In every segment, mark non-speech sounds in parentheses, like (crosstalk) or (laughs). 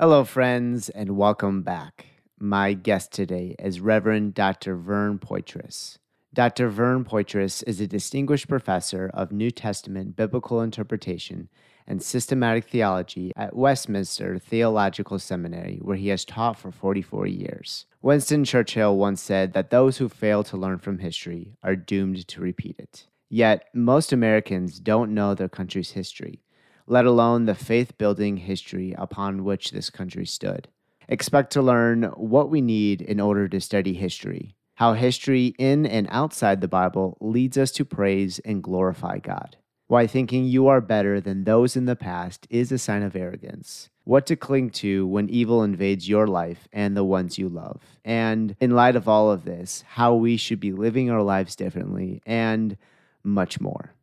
Hello, friends, and welcome back. My guest today is Reverend Dr. Vern Poythress. Dr. Vern Poythress is a distinguished professor of New Testament biblical interpretation and systematic theology at Westminster Theological Seminary, where he has taught for 44 years. Winston Churchill once said that those who fail to learn from history are doomed to repeat it. Yet, most Americans don't know their country's history, let alone the faith building history upon which this country stood. Expect to learn what we need in order to study history, how history in and outside the Bible leads us to praise and glorify God why thinking you are better than those in the past is a sign of arrogance, what to cling to when evil invades your life and the ones you love, and in light of all of this, how we should be living our lives differently, and much more.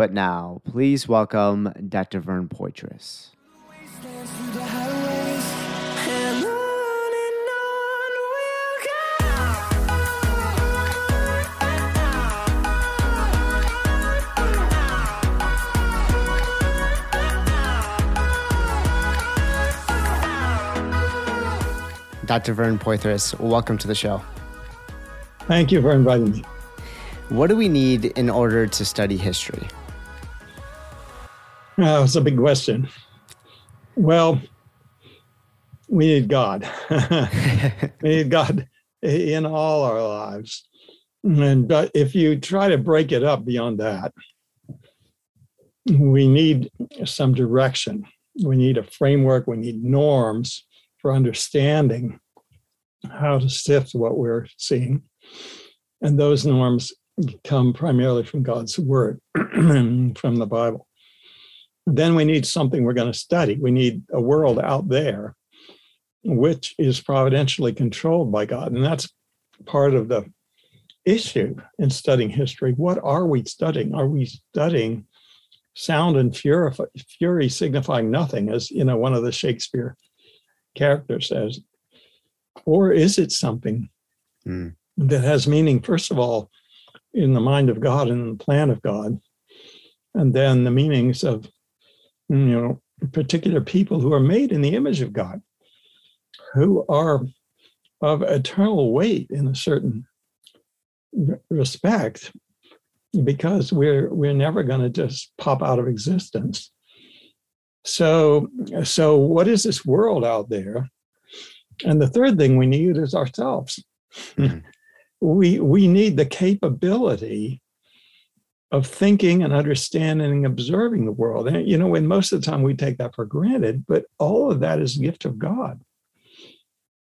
But now, please welcome Dr. Vern Poythress. Dr. Vern Poythress, welcome to the show. Thank you for inviting me. What do we need in order to study history? Uh, oh, it's a big question. Well, we need God. (laughs) we need God in all our lives. And but if you try to break it up beyond that, we need some direction. We need a framework. We need norms for understanding how to sift what we're seeing. And those norms come primarily from God's word, (clears throat) from the Bible. Then we need something we're going to study. We need a world out there which is providentially controlled by God. And that's part of the issue in studying history. What are we studying? Are we studying sound and fury, fury signifying nothing, as you know, one of the Shakespeare characters says? Or is it something mm. that has meaning, first of all, in the mind of God and the plan of God, and then the meanings of, you know, particular people who are made in the image of God, who are of eternal weight in a certain respect, because we're we're never going to just pop out of existence. So, so what is this world out there? And the third thing we need is ourselves. Mm-hmm. we we need the capability of thinking and understanding and observing the world. And you know, and most of the time we take that for granted, but all of that is a gift of God.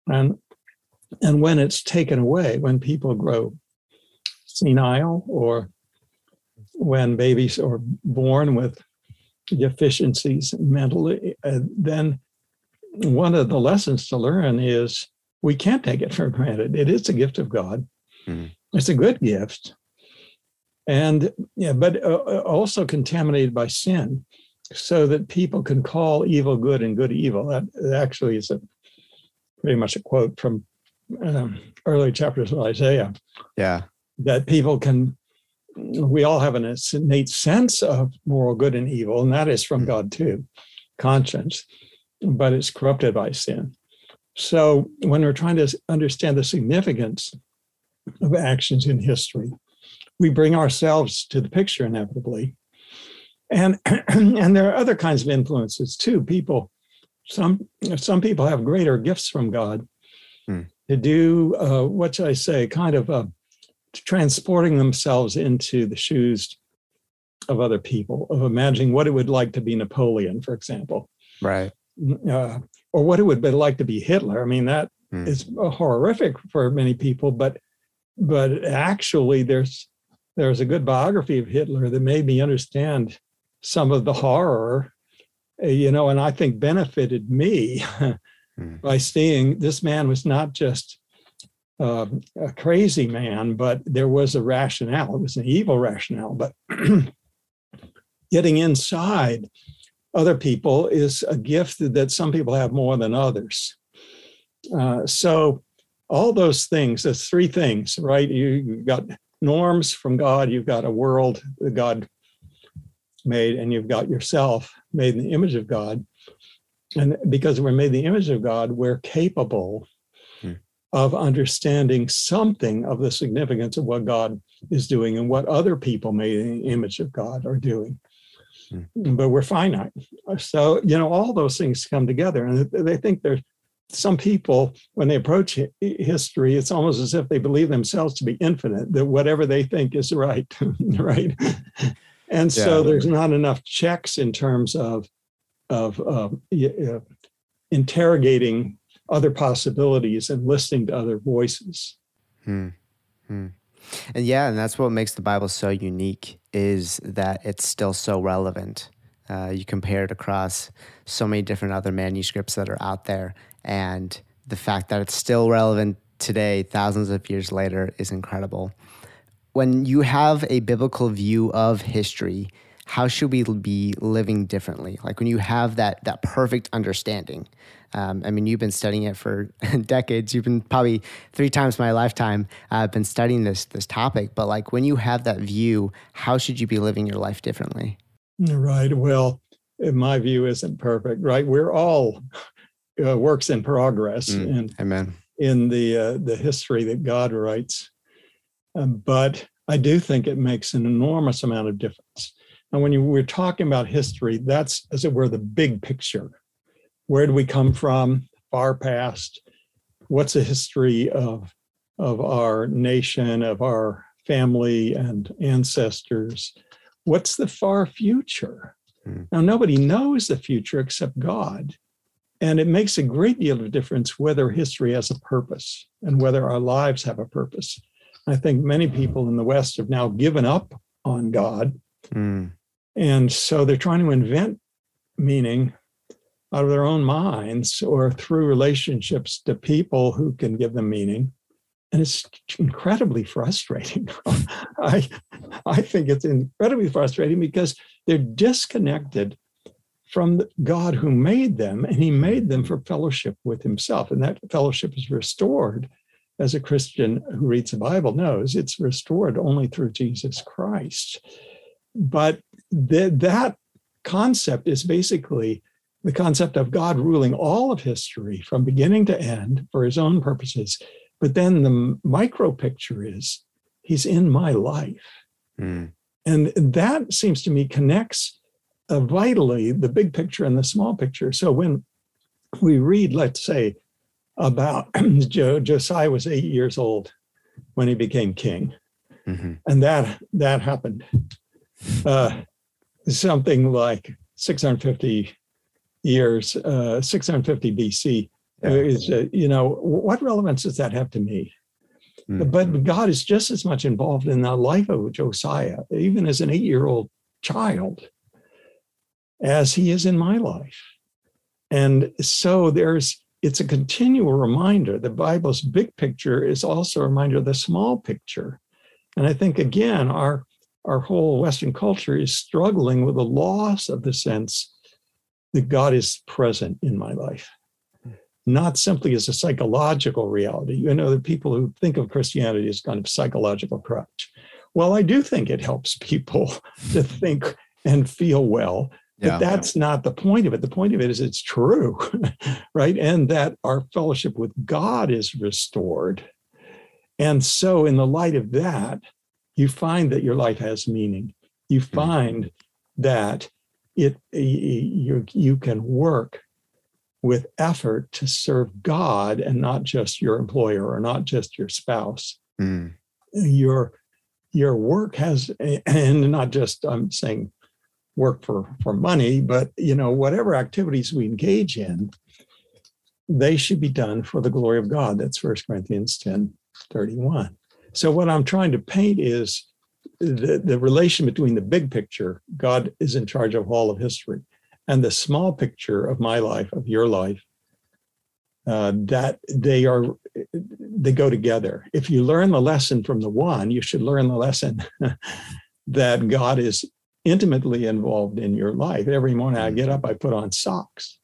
And and when it's taken away, when people grow senile or when babies are born with deficiencies mentally, uh, then one of the lessons to learn is we can't take it for granted. It is a gift of God. Mm. It's a good gift, and yeah, but uh, uh, also contaminated by sin, so that people can call evil good and good evil. That actually is a pretty much a quote from um, early chapters of Isaiah. Yeah, that people can we all have an innate sense of moral good and evil, and that is from mm-hmm. God too, conscience, but it's corrupted by sin. So when we're trying to understand the significance of actions in history, we bring ourselves to the picture inevitably. And, (clears throat) and there are other kinds of influences too. People, some some people have greater gifts from God hmm. to do uh, what should I say, kind of a transporting themselves into the shoes of other people, of imagining what it would like to be Napoleon, for example. Right. Uh, or what it would be like to be Hitler. I mean, that mm. is horrific for many people, but but actually there's there's a good biography of Hitler that made me understand some of the horror, uh, you know, and I think benefited me mm. by seeing this man was not just uh, a crazy man, but there was a rationale. It was an evil rationale, but (clears throat) getting inside other people is a gift that some people have more than others. Uh, so, all those things, there's three things, right? You, got norms from God, you've got a world that God made, and you've got yourself made in the image of God. And because we're made in the image of God, we're capable hmm. of understanding something of the significance of what God is doing and what other people made in the image of God are doing. Hmm. But we're finite. So, you know, all those things come together. And they think there's some people, when they approach history, it's almost as if they believe themselves to be infinite, that whatever they think is right, (laughs) right? And yeah. so there's not enough checks in terms of of uh, uh, interrogating other possibilities and listening to other voices. Hmm. Hmm. And yeah, and that's what makes the Bible so unique is that it's still so relevant. Uh, you compare it across so many different other manuscripts that are out there, and the fact that it's still relevant today, thousands of years later, is incredible. When you have a biblical view of history, how should we be living differently? Like when you have that that perfect understanding. Um, I mean, you've been studying it for (laughs) decades. You've been probably three times my lifetime. I've uh, been studying this this topic. But like when you have that view, how should you be living your life differently? Right. Well, my view isn't perfect. Right. We're all uh, works in progress. Mm, and amen. In the uh, the history that God writes, um, but I do think it makes an enormous amount of difference and when you, we're talking about history, that's, as it were, the big picture. Where do we come from? Far past. What's the history of, of our nation, of our family and ancestors? What's the far future? Hmm. Now, nobody knows the future except God. And it makes a great deal of difference whether history has a purpose and whether our lives have a purpose. I think many people in the West have now given up on God. Mm. And so they're trying to invent meaning out of their own minds or through relationships to people who can give them meaning. And it's incredibly frustrating. (laughs) I, I think it's incredibly frustrating because they're disconnected from God who made them, and He made them for fellowship with Himself. And that fellowship is restored, as a Christian who reads the Bible knows, it's restored only through Jesus Christ. But that that concept is basically the concept of God ruling all of history from beginning to end for his own purposes. But then the micro picture is he's in my life. Mm. And that seems to me connects uh, vitally the big picture and the small picture. So when we read, let's say, about (clears throat) Josiah was eight years old when he became king, mm-hmm. and that that happened. Uh, something like 650 years, uh, 650 BC. Yeah. Is uh, you know what relevance does that have to me? Mm-hmm. But God is just as much involved in the life of Josiah, even as an eight-year-old child, as he is in my life. And so there's it's a continual reminder. The Bible's big picture is also a reminder of the small picture. And I think again, our our whole Western culture is struggling with the loss of the sense that God is present in my life, not simply as a psychological reality. You know, the people who think of Christianity as kind of psychological crutch. Well, I do think it helps people (laughs) to think and feel well. But that's yeah. not the point of it. The point of it is it's true, (laughs) right? And that our fellowship with God is restored. And so, in the light of that, you find that your life has meaning. You mm-hmm. find that it you, you can work with effort to serve God and not just your employer or not just your spouse. Mm. Your your work has and not just I'm saying work for for money, but you know whatever activities we engage in, they should be done for the glory of God. That's First Corinthians 10, 31. So what I'm trying to paint is the, the relation between the big picture, God is in charge of all of history, and the small picture of my life, of your life, uh, that they are they go together. If you learn the lesson from the one, you should learn the lesson (laughs) that God is intimately involved in your life. Every morning I get up, I put on socks.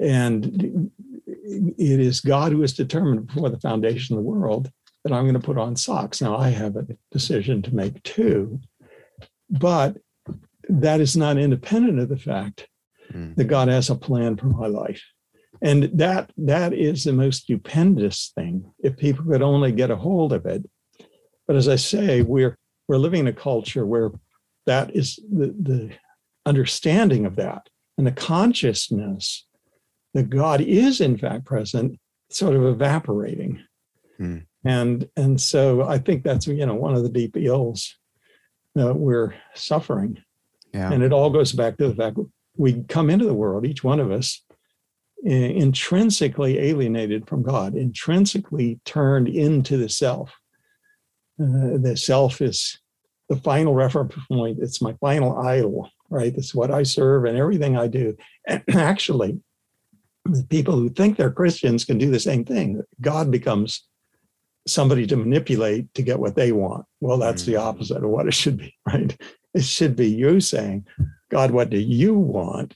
And it is God who is determined before the foundation of the world that I'm going to put on socks. Now, I have a decision to make too, but that is not independent of the fact mm. that God has a plan for my life. And that that is the most stupendous thing if people could only get a hold of it. But as I say, we're we're living in a culture where that is the, the understanding of that and the consciousness that God is in fact present, sort of evaporating. Hmm. And and so I think that's you know one of the deep ills that we're suffering. Yeah. And it all goes back to the fact we come into the world, each one of us, intrinsically alienated from God, intrinsically turned into the self. Uh, the self is the final reference point. It's my final idol, right? It's what I serve and everything I do. And (clears throat) actually, the people who think they're Christians can do the same thing. God becomes somebody to manipulate to get what they want. Well, that's the mm. opposite of what it should be, (laughs) right? It should be you saying, God, what do you want?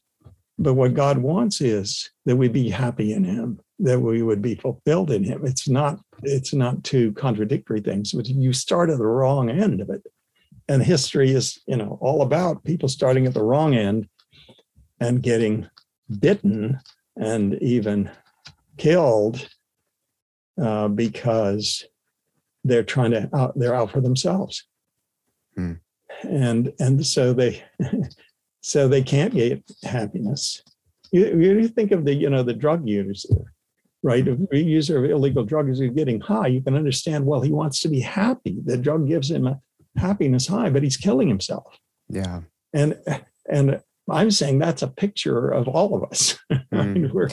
But what God wants is that we be happy in Him, that we would be fulfilled in Him. It's not, it's not two contradictory things, but you start at the wrong end of it. And history is, you know, all about people starting at the wrong end and getting bitten and even killed uh, because they're trying to out, they're out for themselves. Hmm. And and so they (laughs) so they can't get happiness. You, you think of the you know the drug user, right? A user of illegal drugs is getting high, you can understand. Well, he wants to be happy. The drug gives him a happiness high, but he's killing himself. Yeah. And and I'm saying that's a picture of all of us. (laughs) Mm. we're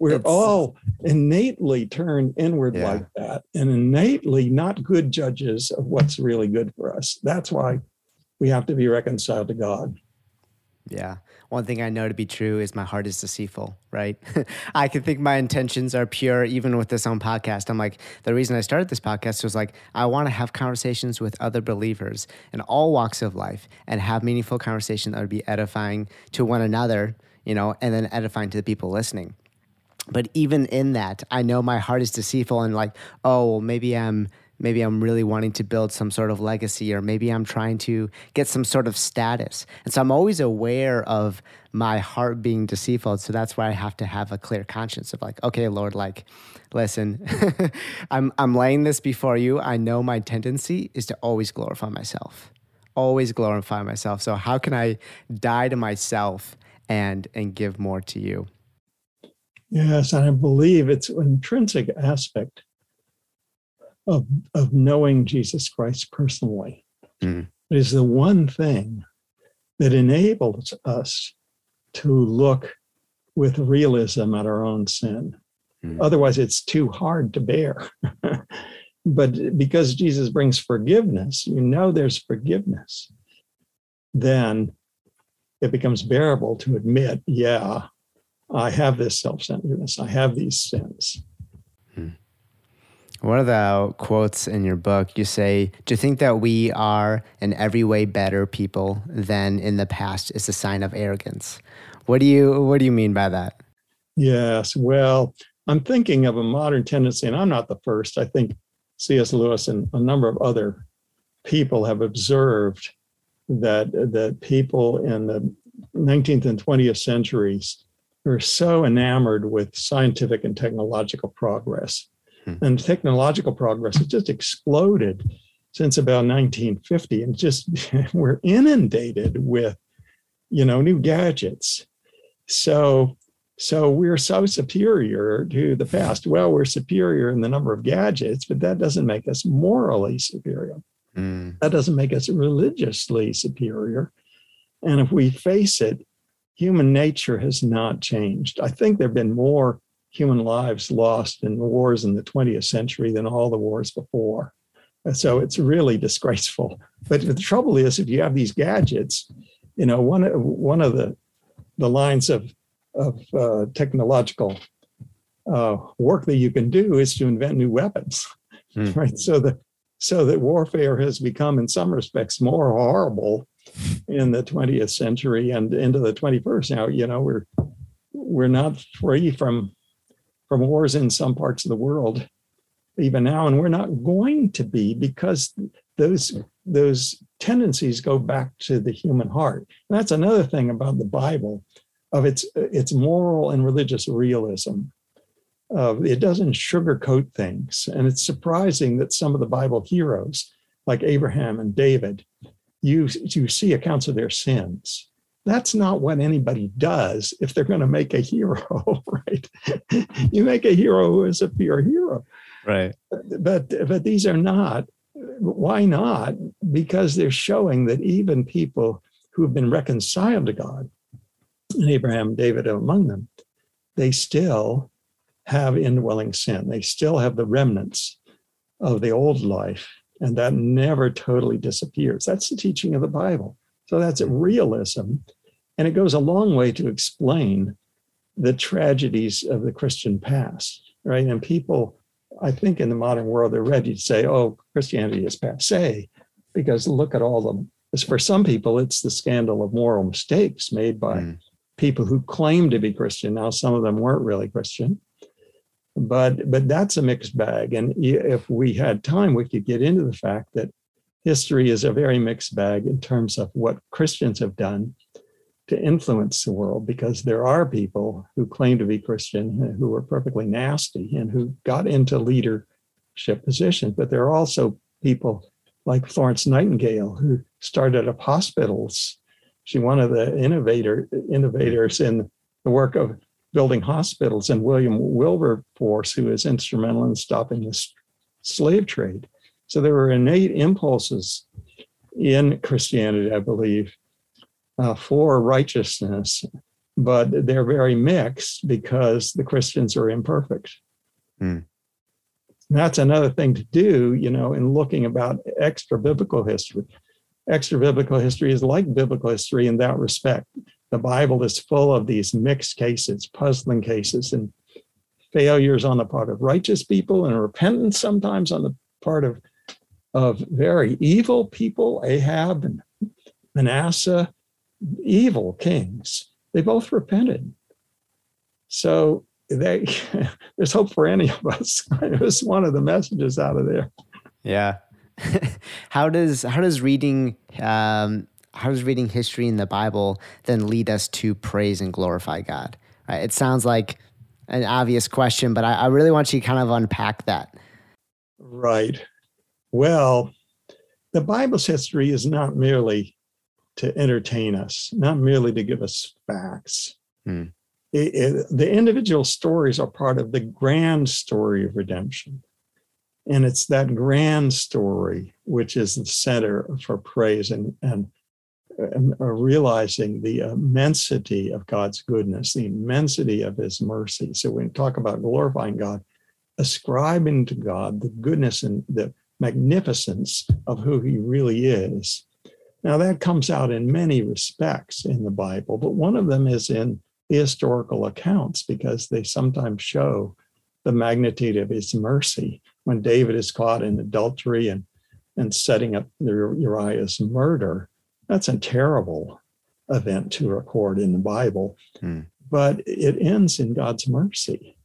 we're it's, all innately turned inward yeah. like that and innately not good judges of what's really good for us. That's why we have to be reconciled to God. Yeah. One thing I know to be true is my heart is deceitful, right? (laughs) I can think my intentions are pure even with this own podcast. I'm like, the reason I started this podcast was like, I want to have conversations with other believers in all walks of life and have meaningful conversations that would be edifying to one another, you know, and then edifying to the people listening. But even in that, I know my heart is deceitful and like, oh, well, maybe I'm maybe I'm really wanting to build some sort of legacy, or maybe I'm trying to get some sort of status. And so I'm always aware of my heart being deceitful. So that's why I have to have a clear conscience of like, okay, Lord, like, listen, (laughs) I'm I'm laying this before you. I know my tendency is to always glorify myself. Always glorify myself. So how can I die to myself and and give more to you? Yes, and I believe it's an intrinsic aspect of, of knowing Jesus Christ personally. Mm. Is the one thing that enables us to look with realism at our own sin. Mm. Otherwise, it's too hard to bear. (laughs) but because Jesus brings forgiveness, you know there's forgiveness, then it becomes bearable to admit, yeah, I have this self centeredness, I have these sins. One of the quotes in your book, you say, "To think that we are in every way better people than in the past is a sign of arrogance." What do you What do you mean by that? Yes, well, I'm thinking of a modern tendency, and I'm not the first. I think C.S. Lewis and a number of other people have observed that that people in the 19th and 20th centuries were so enamored with scientific and technological progress Hmm. And technological progress has just exploded since about 1950 and just (laughs) we're inundated with you know new gadgets. So so we're so superior to the past. Well we're superior in the number of gadgets but that doesn't make us morally superior. Mm. that doesn't make us religiously superior. And if we face it human nature has not changed. I think there have been more human lives lost in the wars in the 20th century than all the wars before. And so it's really (laughs) disgraceful. But the trouble is, if you have these gadgets, you know, one one of the the lines of of uh, technological uh, work that you can do is to invent new weapons, mm. (laughs) right? So that so that warfare has become, in some respects, more horrible in the 20th century and into the 21st. Now, you know, we're we're not free from from wars in some parts of the world even now and we're not going to be because those those tendencies go back to the human heart and that's another thing about the bible of its its moral and religious realism. Uh, it doesn't sugarcoat things, and it's surprising that some of the Bible heroes, like Abraham and David, you you see accounts of their sins. That's not what anybody does if they're going to make a hero, (laughs) right? (laughs) you make a hero who is a pure hero, right? But but these are not. Why not? Because they're showing that even people who have been reconciled to God, and Abraham, David among them, they still have indwelling sin. They still have the remnants of the old life, and that never totally disappears. That's the teaching of the Bible. So that's a realism, and it goes a long way to explain the tragedies of the Christian past, right? And people, I think, in the modern world, they're ready to say, "Oh, Christianity is passe," because look at all the. For some people, it's the scandal of moral mistakes made by mm. people who claim to be Christian. Now, some of them weren't really Christian but but that's a mixed bag and if we had time we could get into the fact that history is a very mixed bag in terms of what christians have done to influence the world because there are people who claim to be christian who are perfectly nasty and who got into leadership positions. But there are also people like florence nightingale who started up hospitals. She one of the innovator innovators in the work of building hospitals, and William Wilberforce, who is instrumental in stopping the slave trade. So there were innate impulses in Christianity, I believe, uh, for righteousness, but they're very mixed because the Christians are imperfect. Mm. That's another thing to do, you know, in looking about extra biblical history. Extra biblical history is like biblical history in that respect the Bible is full of these mixed cases, puzzling cases, and failures on the part of righteous people and repentance sometimes on the part of, of very evil people, Ahab and Manasseh, evil kings. They both repented. So they, (laughs) there's hope for any of us. (laughs) it was one of the messages out of there. Yeah. (laughs) how does how does reading um, how does reading history in the Bible then lead us to praise and glorify God? Right? It sounds like an obvious question, but I, I really want you to kind of unpack that. Right. Well, the Bible's history is not merely to entertain us, not merely to give us facts. Hmm. It, it, the individual stories are part of the grand story of redemption. And it's that grand story which is the center for praise and, and realizing the immensity of God's goodness, the immensity of his mercy. So when we talk about glorifying God, ascribing to God the goodness and the magnificence of who he really is. Now, that comes out in many respects in the Bible, but one of them is in the historical accounts because they sometimes show the magnitude of his mercy. When David is caught in adultery and, and setting up Uriah's murder, that's a terrible event to record in the Bible, hmm. but it ends in God's mercy.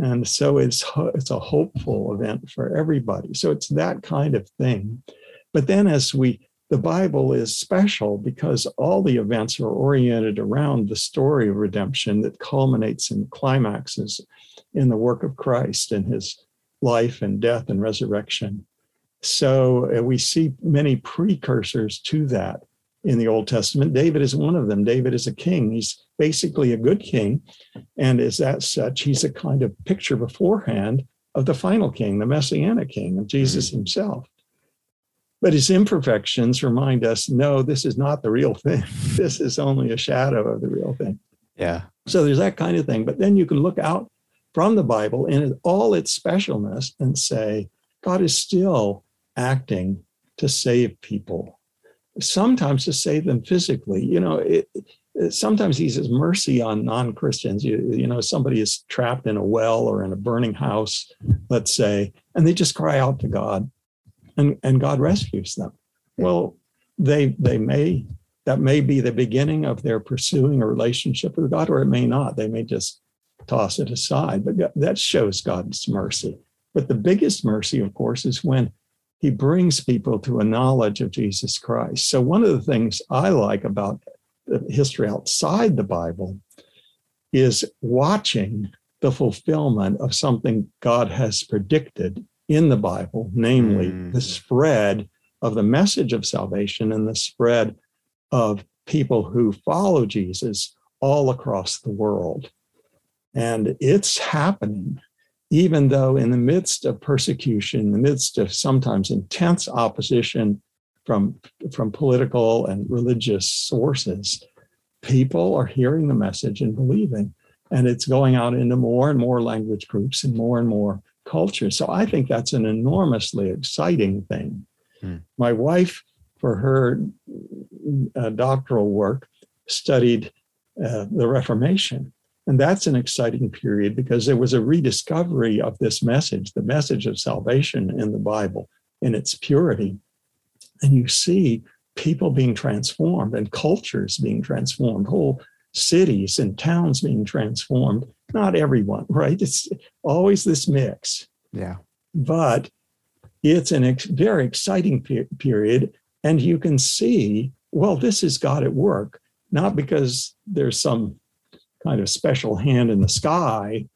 And so it's it's a hopeful event for everybody. So it's that kind of thing. But then as we the Bible is special because all the events are oriented around the story of redemption that culminates and climaxes in the work of Christ and his life and death and resurrection. So uh, we see many precursors to that in the Old Testament. David is one of them. David is a king. He's basically a good king. And as that such, he's a kind of picture beforehand of the final king, the messianic king, of Jesus mm-hmm. himself. But his imperfections remind us no, this is not the real thing. (laughs) (laughs) This is only a shadow of the real thing. Yeah. So there's that kind of thing. But then you can look out from the Bible in all its specialness and say, God is still acting to save people sometimes to save them physically. You know, it, it, sometimes he says mercy on non-Christians. You, you know, somebody is trapped in a well or in a burning house, let's say, and they just cry out to God, and and God rescues them. Well, they they may that may be the beginning of their pursuing a relationship with God, or it may not. They may just toss it aside. But that shows God's mercy. But the biggest mercy, of course, is when he brings people to a knowledge of Jesus Christ. So, one of the things I like about the history outside the Bible is watching the fulfillment of something God has predicted in the Bible, namely mm. the spread of the message of salvation and the spread of people who follow Jesus all across the world. And it's happening, even though in the midst of persecution, in the midst of sometimes intense opposition from, from political and religious sources, people are hearing the message and believing. And it's going out into more and more language groups and more and more cultures. So I think that's an enormously exciting thing. Hmm. My wife, for her uh, doctoral work, studied uh, the Reformation. And that's an exciting period because there was a rediscovery of this message, the message of salvation in the Bible, in its purity. And you see people being transformed and cultures being transformed, whole cities and towns being transformed. Not everyone, right? It's always this mix. Yeah. But it's an ex- very exciting pe- period. And you can see, well, this is God at work, not because there's some kind of special hand in the sky,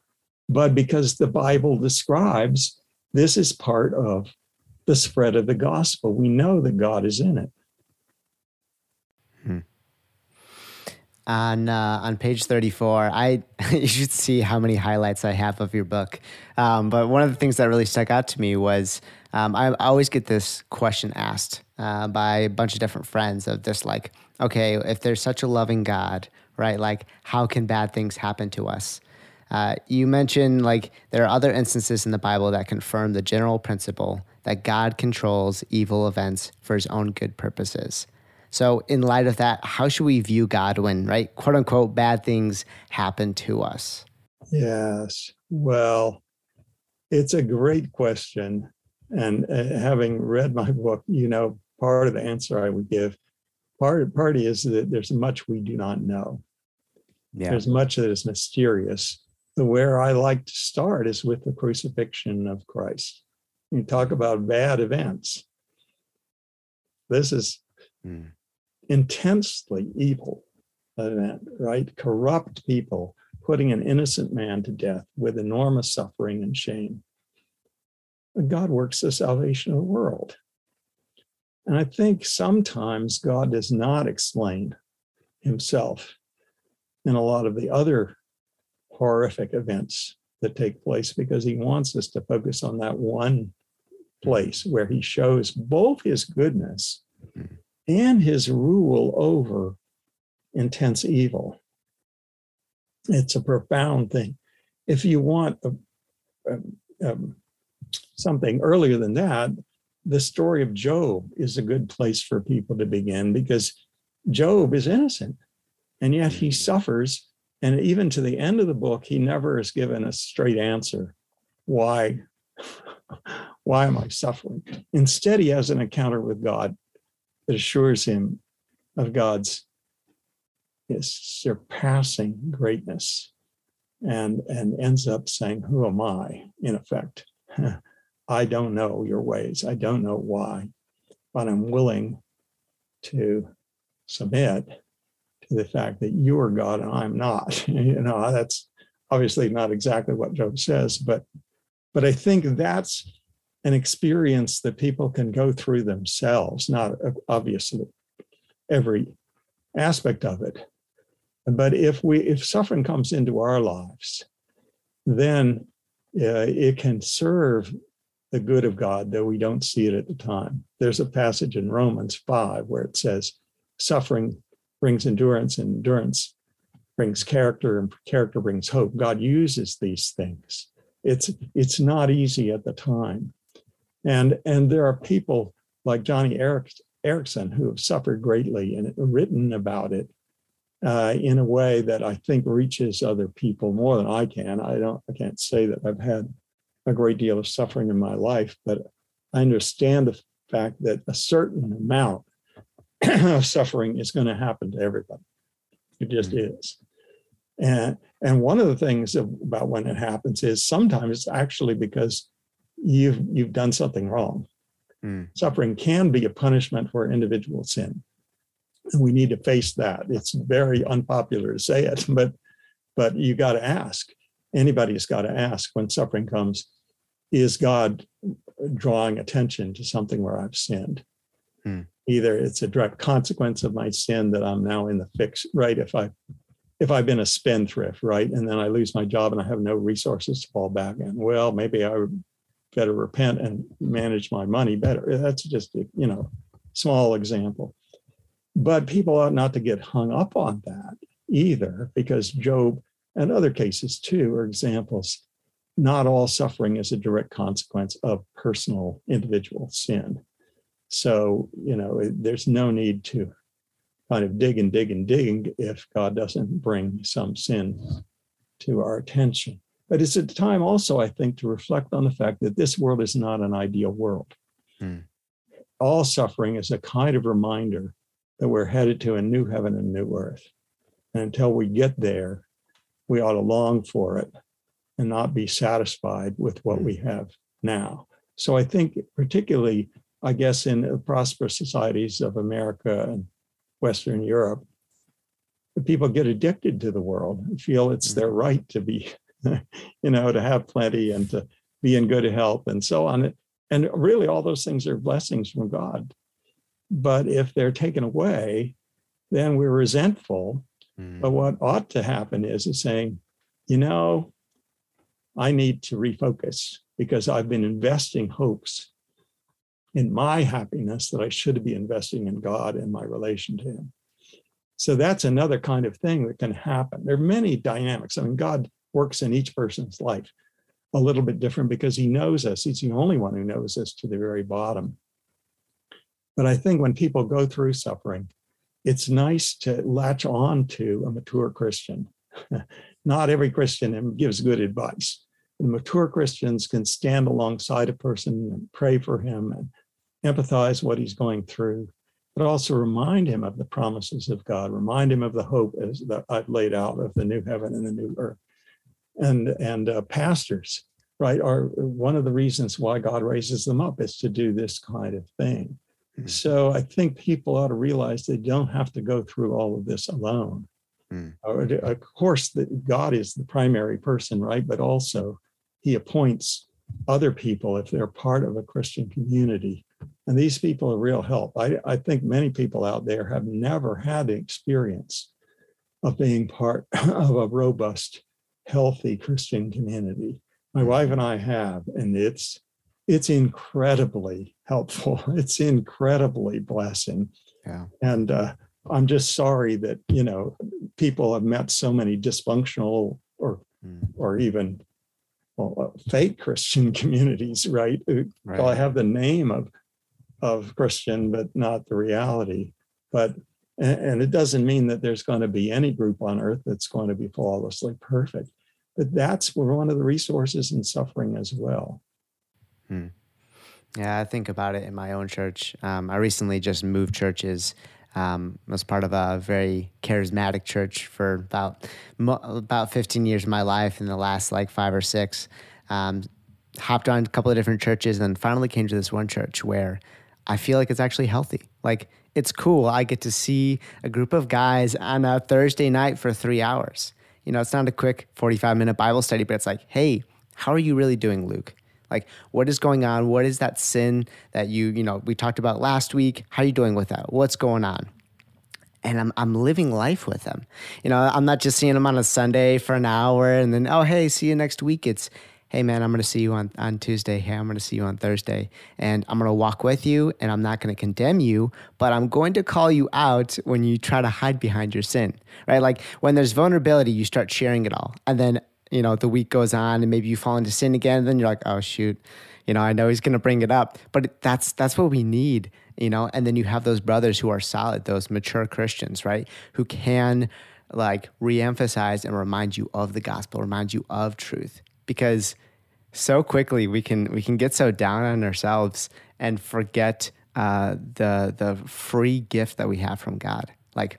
but because the Bible describes this is part of the spread of the gospel. We know that God is in it. On uh, on page thirty four, I (laughs) you should see how many highlights I have of your book. Um, but one of the things that really stuck out to me was um, I, I, always get this question asked uh, by a bunch of different friends of this like, okay, if there's such a loving God, right? Like, how can bad things happen to us? Uh, you mentioned like there are other instances in the Bible that confirm the general principle that God controls evil events for his own good purposes. So, in light of that, how should we view God when, right, quote unquote, bad things happen to us? Yes. Well, it's a great question. And uh, having read my book, you know, part of the answer I would give, part, part is that there's much we do not know. Yeah. There's much that is mysterious. Where I like to start is with the crucifixion of Christ. You talk about bad events. This is mm. Intensely evil event, right? Corrupt people putting an innocent man to death with enormous suffering and shame. God works the salvation of the world. And I think sometimes God does not explain himself in a lot of the other horrific events that take place because he wants us to focus on that one place where he shows both his goodness mm-hmm. And his rule over intense evil. It's a profound thing. If you want a, a, a, something earlier than that, the story of Job is a good place for people to begin because Job is innocent and yet he mm-hmm. suffers. And even to the end of the book, he never is given a straight answer. Why? (laughs) Why am I suffering? Instead, he has an encounter with God that assures him of God's his surpassing greatness and, and ends up saying, Who am I? in effect. (laughs) I don't know your ways. I don't know why, but I'm willing to submit to the fact that you are God and I'm not. (laughs) you know, that's obviously not exactly what Job says, but but I think that's an experience that people can go through themselves, not obviously every aspect of it. But if we if suffering comes into our lives, then uh, it can serve the good of God, though we don't see it at the time. There's a passage in Romans 5 where it says, suffering brings endurance, and endurance brings character, and character brings hope. God uses these things. It's it's not easy at the time. And, and there are people like Joni Eric, Eareckson who have suffered greatly and written about it uh, in a way that I think reaches other people more than I can. I don't, I can't say that I've had a great deal of suffering in my life, but I understand the fact that a certain amount (clears throat) of suffering is going to happen to everybody. It just mm-hmm. is. And and one of the things about when it happens is sometimes it's actually because you've you've done something wrong. Mm. Suffering can be a punishment for individual sin. And we need to face that. It's very unpopular to say it, (laughs) but but you got to ask. Anybody's got to ask when suffering comes, is God drawing attention to something where I've sinned? Hmm. Either it's a direct consequence of my sin that I'm now in the fix, right? If I if I've been a spendthrift, right, and then I lose my job and I have no resources to fall back in, well, maybe I better repent and manage my money better. That's just a, you know small example. But people ought not to get hung up on that either, because Job and other cases too are examples. Not all suffering is a direct consequence of personal individual sin. So, you know, there's no need to kind of dig and dig and dig if God doesn't bring some sin to our attention. But it's a time also, I think, to reflect on the fact that this world is not an ideal world. Hmm. All suffering is a kind of reminder that we're headed to a new heaven and new earth. And until we get there, we ought to long for it and not be satisfied with what hmm. we have now. So I think, particularly, I guess, in the prosperous societies of America and Western Europe, the people get addicted to the world and feel it's their mm-hmm. right to be, (laughs) you know, to have plenty and to be in good health and so on. And really, all those things are blessings from God. But if they're taken away, then we're resentful. Mm. But what ought to happen is, is saying, you know, I need to refocus because I've been investing hopes in my happiness that I should be investing in God and my relation to Him. So that's another kind of thing that can happen. There are many dynamics. I mean, God works in each person's life a little bit different because He knows us. He's the only one who knows us to the very bottom. But I think when people go through suffering, it's nice to latch on to a mature Christian. (laughs) Not every Christian gives good advice. And mature Christians can stand alongside a person and pray for him and empathize what he's going through, but also remind him of the promises of God, remind him of the hope as that I've laid out of the new heaven and the new earth. And and uh, pastors, right, are one of the reasons why God raises them up is to do this kind of thing. Mm-hmm. So I think people ought to realize they don't have to go through all of this alone. Mm. Of course, that God is the primary person, right? But also, He appoints other people if they're part of a Christian community and these people are real help. I, I think many people out there have never had the experience of being part (laughs) of a robust, healthy Christian community. My wife and I have, and it's it's incredibly helpful. (laughs) It's incredibly blessing. Yeah. And uh, I'm just sorry that you know people have met so many dysfunctional or mm. or even well, uh, fake Christian (laughs) communities, right? right? Well, I have the name of of Christian, but not the reality. But and it doesn't mean that there's going to be any group on earth that's going to be flawlessly perfect. But that's one of the resources in suffering as well. Hmm. Yeah, I think about it in my own church. Um, I recently just moved churches. Um, was part of a very charismatic church for about about 15 years of my life. In the last like five or six, um, hopped on a couple of different churches, and then finally came to this one church where I feel like it's actually healthy. Like it's cool. I get to see a group of guys on a Thursday night for three hours. You know, it's not a quick 45 minute Bible study, but it's like, hey, how are you really doing, Luke? Like, what is going on? What is that sin that you, you know, we talked about last week? How are you doing with that? What's going on? And I'm, I'm living life with them. You know, I'm not just seeing them on a Sunday for an hour and then, oh, hey, see you next week. It's, hey man, I'm going to see you on, on Tuesday. Hey, I'm going to see you on Thursday. And I'm going to walk with you and I'm not going to condemn you, but I'm going to call you out when you try to hide behind your sin, right? Like when there's vulnerability, you start sharing it all. And then, you know, the week goes on and maybe you fall into sin again. And then you're like, oh, shoot, you know, I know he's going to bring it up, but that's, that's what we need, you know? And then you have those brothers who are solid, those mature Christians, right? Who can like reemphasize and remind you of the gospel, remind you of truth because so quickly we can we can get so down on ourselves and forget uh, the the free gift that we have from God. Like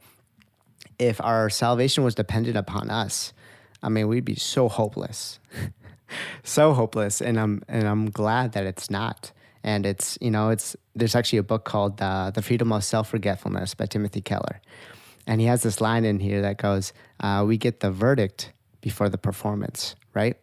if our salvation was dependent upon us, I mean, we'd be so hopeless, (laughs) so hopeless. And I'm and I'm glad that it's not. And it's you know it's there's actually a book called uh, The Freedom of Self Forgetfulness by Timothy Keller, and he has this line in here that goes, uh, "We get the verdict before the performance, right?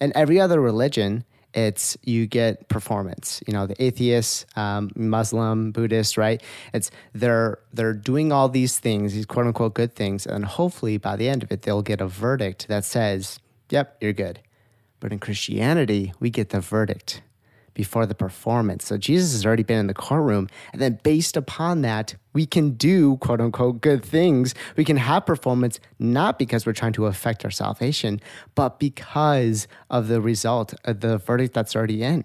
And every other religion, it's you get performance. You know, the atheist, um, Muslim, Buddhist, right? It's they're they're doing all these things, these quote unquote good things, and hopefully by the end of it, they'll get a verdict that says, "Yep, you're good." But in Christianity, we get the verdict before the performance. So Jesus has already been in the courtroom. And then based upon that, we can do quote unquote good things. We can have performance not because we're trying to affect our salvation, but because of the result of the verdict that's already in.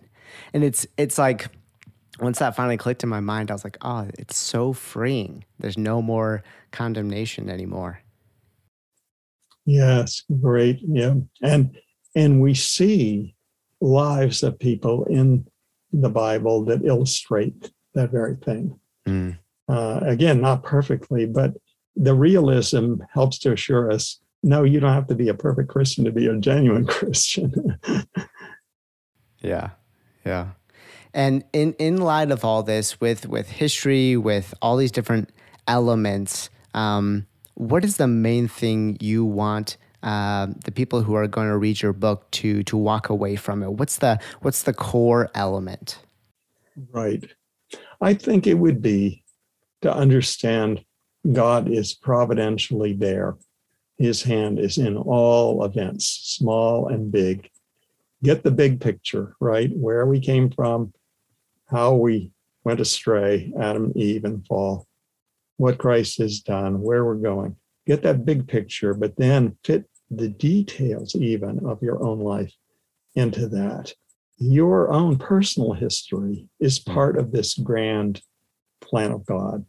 And it's it's like once that finally clicked in my mind, I was like, oh, it's so freeing. There's no more condemnation anymore. Yes, great. Yeah. And and we see lives of people in the Bible that illustrate that very thing. Mm. Uh, again, not perfectly, but the realism helps to assure us no, you don't have to be a perfect Christian to be a genuine (laughs) Christian. yeah. Yeah. And in, in light of all this, with, with history, with all these different elements, um, what is the main thing you want uh, the people who are going to read your book to to walk away from it? What's the what's the core element? Right. I think it would be to understand God is providentially there. His hand is in all events, small and big. Get the big picture, right? Where we came from, how we went astray, Adam, Eve, and fall, what Christ has done, where we're going. Get that big picture, but then fit the details even of your own life into that. Your own personal history is hmm. part of this grand plan of God.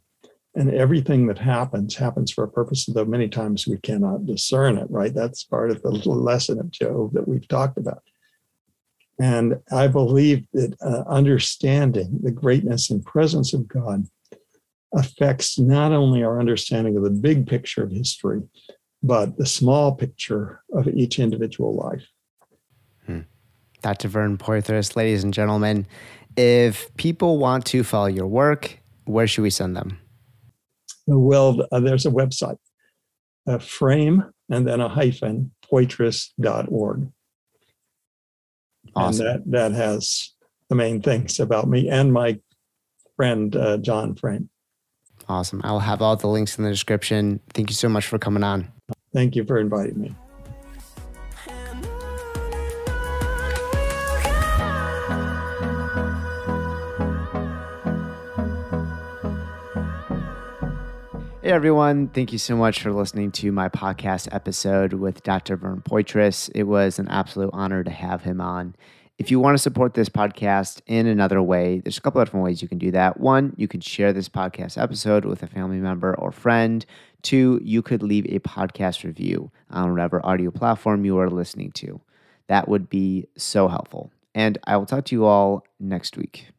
And everything that happens happens for a purpose, though many times we cannot discern it, right? That's part of the (laughs) lesson of Job that we've talked about. And I believe that uh, understanding the greatness and presence of God affects not only our understanding of the big picture of history, but the small picture of each individual life. Hmm. Dr. Vern Poythress, ladies and gentlemen, if people want to follow your work, where should we send them? Well, uh, there's a website, a frame and then a hyphen, poythress.org. Awesome. And that, that has the main things about me and my friend, uh, John Frame. Awesome. I'll have all the links in the description. Thank you so much for coming on. Thank you for inviting me. Hey everyone, thank you so much for listening to my podcast episode with Dr. Vern Poythress. It was an absolute honor to have him on. If you want to support this podcast in another way, there's a couple of different ways you can do that. One, you can share this podcast episode with a family member or friend. Two, you could leave a podcast review on whatever audio platform you are listening to. That would be so helpful. And I will talk to you all next week.